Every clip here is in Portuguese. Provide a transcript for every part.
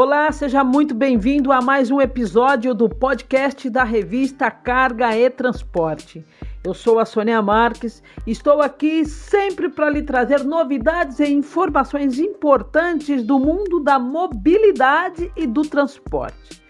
Olá, seja muito bem-vindo a mais um episódio do podcast da revista Carga e Transporte. Eu sou a Sônia Marques e estou aqui sempre para lhe trazer novidades e informações importantes do mundo da mobilidade e do transporte.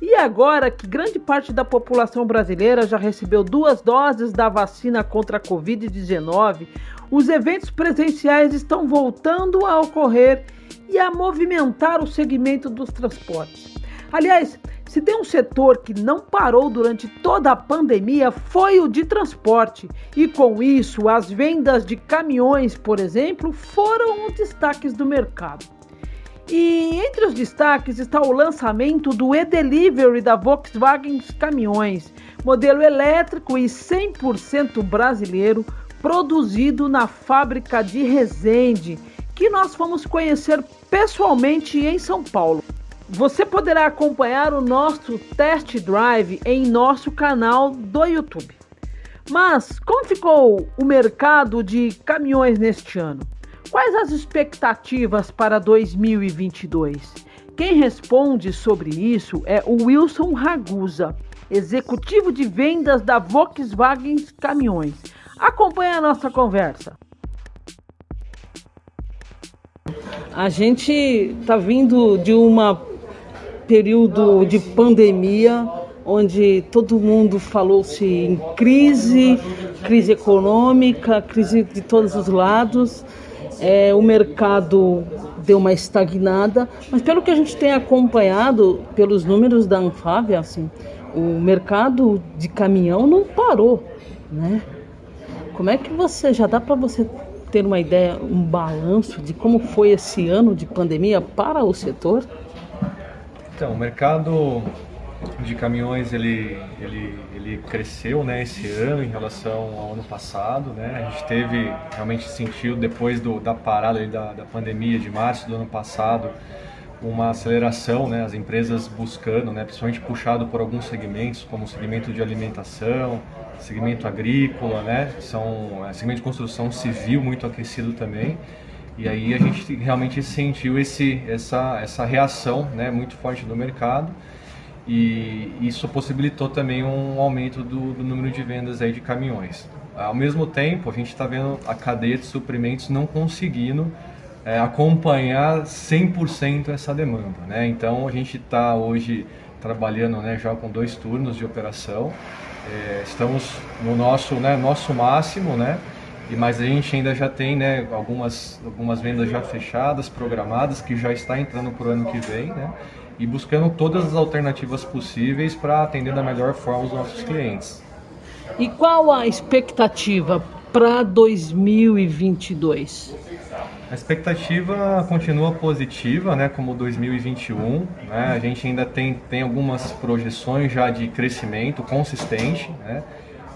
E agora que grande parte da população brasileira já recebeu duas doses da vacina contra a Covid-19, os eventos presenciais estão voltando a ocorrer e a movimentar o segmento dos transportes. Aliás, se tem um setor que não parou durante toda a pandemia, foi o de transporte. E com isso, as vendas de caminhões, por exemplo, foram os destaques do mercado. E entre os destaques está o lançamento do e-Delivery da Volkswagen Caminhões, modelo elétrico e 100% brasileiro, produzido na fábrica de Resende, que nós fomos conhecer pessoalmente em São Paulo. Você poderá acompanhar o nosso test drive em nosso canal do YouTube. Mas como ficou o mercado de caminhões neste ano? Quais as expectativas para 2022? Quem responde sobre isso é o Wilson Ragusa, executivo de vendas da Volkswagen Caminhões. Acompanhe a nossa conversa. A gente está vindo de um período de pandemia onde todo mundo falou-se em crise, crise econômica, crise de todos os lados. É, o mercado deu uma estagnada, mas pelo que a gente tem acompanhado pelos números da Anfávia, assim, o mercado de caminhão não parou, né? Como é que você já dá para você ter uma ideia, um balanço de como foi esse ano de pandemia para o setor? Então, o mercado de caminhões ele, ele, ele cresceu né, esse ano em relação ao ano passado. Né? A gente teve, realmente sentiu depois do, da parada da, da pandemia de março do ano passado, uma aceleração, né, as empresas buscando, né, principalmente puxado por alguns segmentos, como o segmento de alimentação, segmento agrícola, né, são é, segmento de construção civil muito aquecido também. E aí a gente realmente sentiu esse, essa, essa reação né, muito forte do mercado e isso possibilitou também um aumento do, do número de vendas aí de caminhões. Ao mesmo tempo, a gente está vendo a cadeia de suprimentos não conseguindo é, acompanhar 100% essa demanda. Né? Então, a gente está hoje trabalhando né, já com dois turnos de operação. É, estamos no nosso, né, nosso máximo, né? E, mas a gente ainda já tem né, algumas, algumas vendas já fechadas, programadas, que já está entrando para o ano que vem. Né? E buscando todas as alternativas possíveis para atender da melhor forma os nossos clientes. E qual a expectativa para 2022? A expectativa continua positiva, né, como 2021. Né? A gente ainda tem, tem algumas projeções já de crescimento consistente. Né?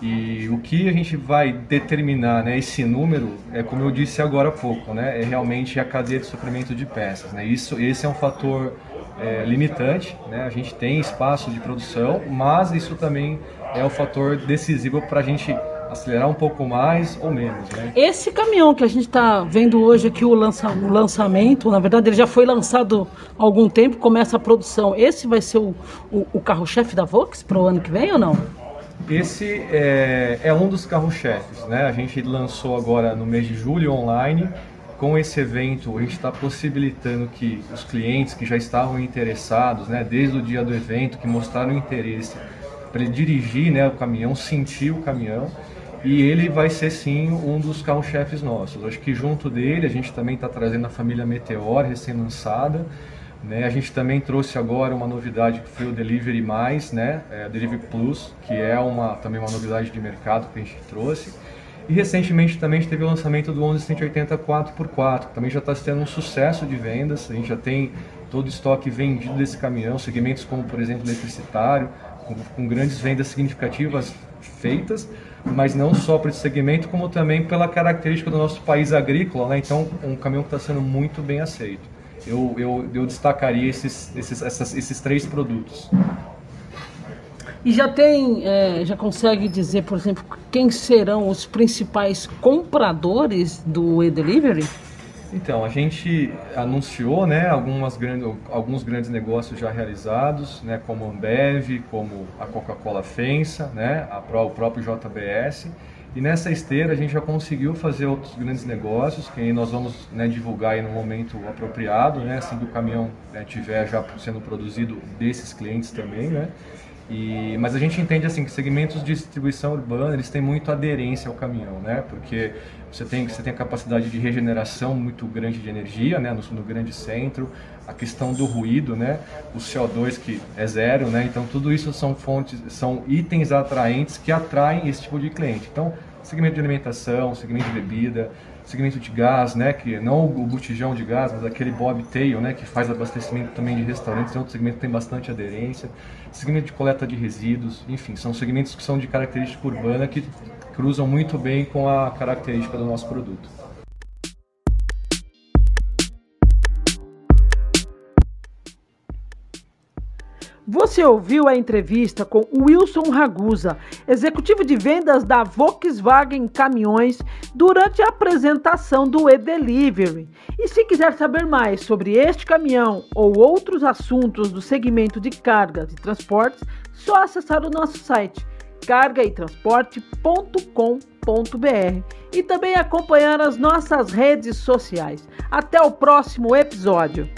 E o que a gente vai determinar né, esse número é, como eu disse agora há pouco, né, é realmente a cadeia de suprimento de peças. Né? Isso, esse é um fator é, limitante, né? a gente tem espaço de produção, mas isso também é o fator decisivo para a gente acelerar um pouco mais ou menos. Né? Esse caminhão que a gente está vendo hoje aqui, o, lança, o, lançamento, na verdade ele já foi lançado há algum tempo, começa a produção. Esse vai ser o, o, o carro-chefe da Vox para o ano que vem ou não? Esse é, é um dos carros-chefes. Né? A gente lançou agora no mês de julho online com esse evento, a gente está possibilitando que os clientes que já estavam interessados, né, desde o dia do evento, que mostraram interesse para ele dirigir né, o caminhão, sentir o caminhão, e ele vai ser sim um dos carro-chefes nossos. Acho que junto dele a gente também está trazendo a família Meteor recém-lançada. Né? A gente também trouxe agora uma novidade que foi o Delivery Mais, né? É, Delivery Plus, que é uma, também uma novidade de mercado que a gente trouxe. E recentemente também teve o lançamento do 1180 4x4, que também já está tendo um sucesso de vendas, a gente já tem todo o estoque vendido desse caminhão, segmentos como, por exemplo, eletricitário, com, com grandes vendas significativas feitas, mas não só para esse segmento, como também pela característica do nosso país agrícola, né? então um caminhão que está sendo muito bem aceito. Eu, eu, eu destacaria esses, esses, essas, esses três produtos. E já tem, é, já consegue dizer, por exemplo, quem serão os principais compradores do e-delivery? Então, a gente anunciou né, algumas grandes, alguns grandes negócios já realizados, né, como a Ambev, como a Coca-Cola Fensa, né, a, o próprio JBS. E nessa esteira a gente já conseguiu fazer outros grandes negócios, que nós vamos né, divulgar aí no momento apropriado, né, assim que o caminhão né, tiver já sendo produzido desses clientes também, né. E, mas a gente entende assim que segmentos de distribuição urbana eles têm muito aderência ao caminhão, né? Porque você tem você tem a capacidade de regeneração muito grande de energia, né? No, no grande centro, a questão do ruído, né? O CO2 que é zero, né? Então tudo isso são fontes, são itens atraentes que atraem esse tipo de cliente. Então segmento de alimentação, segmento de bebida, segmento de gás, né, que não o botijão de gás, mas aquele bobtail, né, que faz abastecimento também de restaurantes, é outro segmento que tem bastante aderência, segmento de coleta de resíduos, enfim, são segmentos que são de característica urbana que cruzam muito bem com a característica do nosso produto. Você ouviu a entrevista com Wilson Ragusa, executivo de vendas da Volkswagen Caminhões, durante a apresentação do e-Delivery. E se quiser saber mais sobre este caminhão ou outros assuntos do segmento de cargas e transportes, só acessar o nosso site cargaetransporte.com.br e também acompanhar as nossas redes sociais. Até o próximo episódio.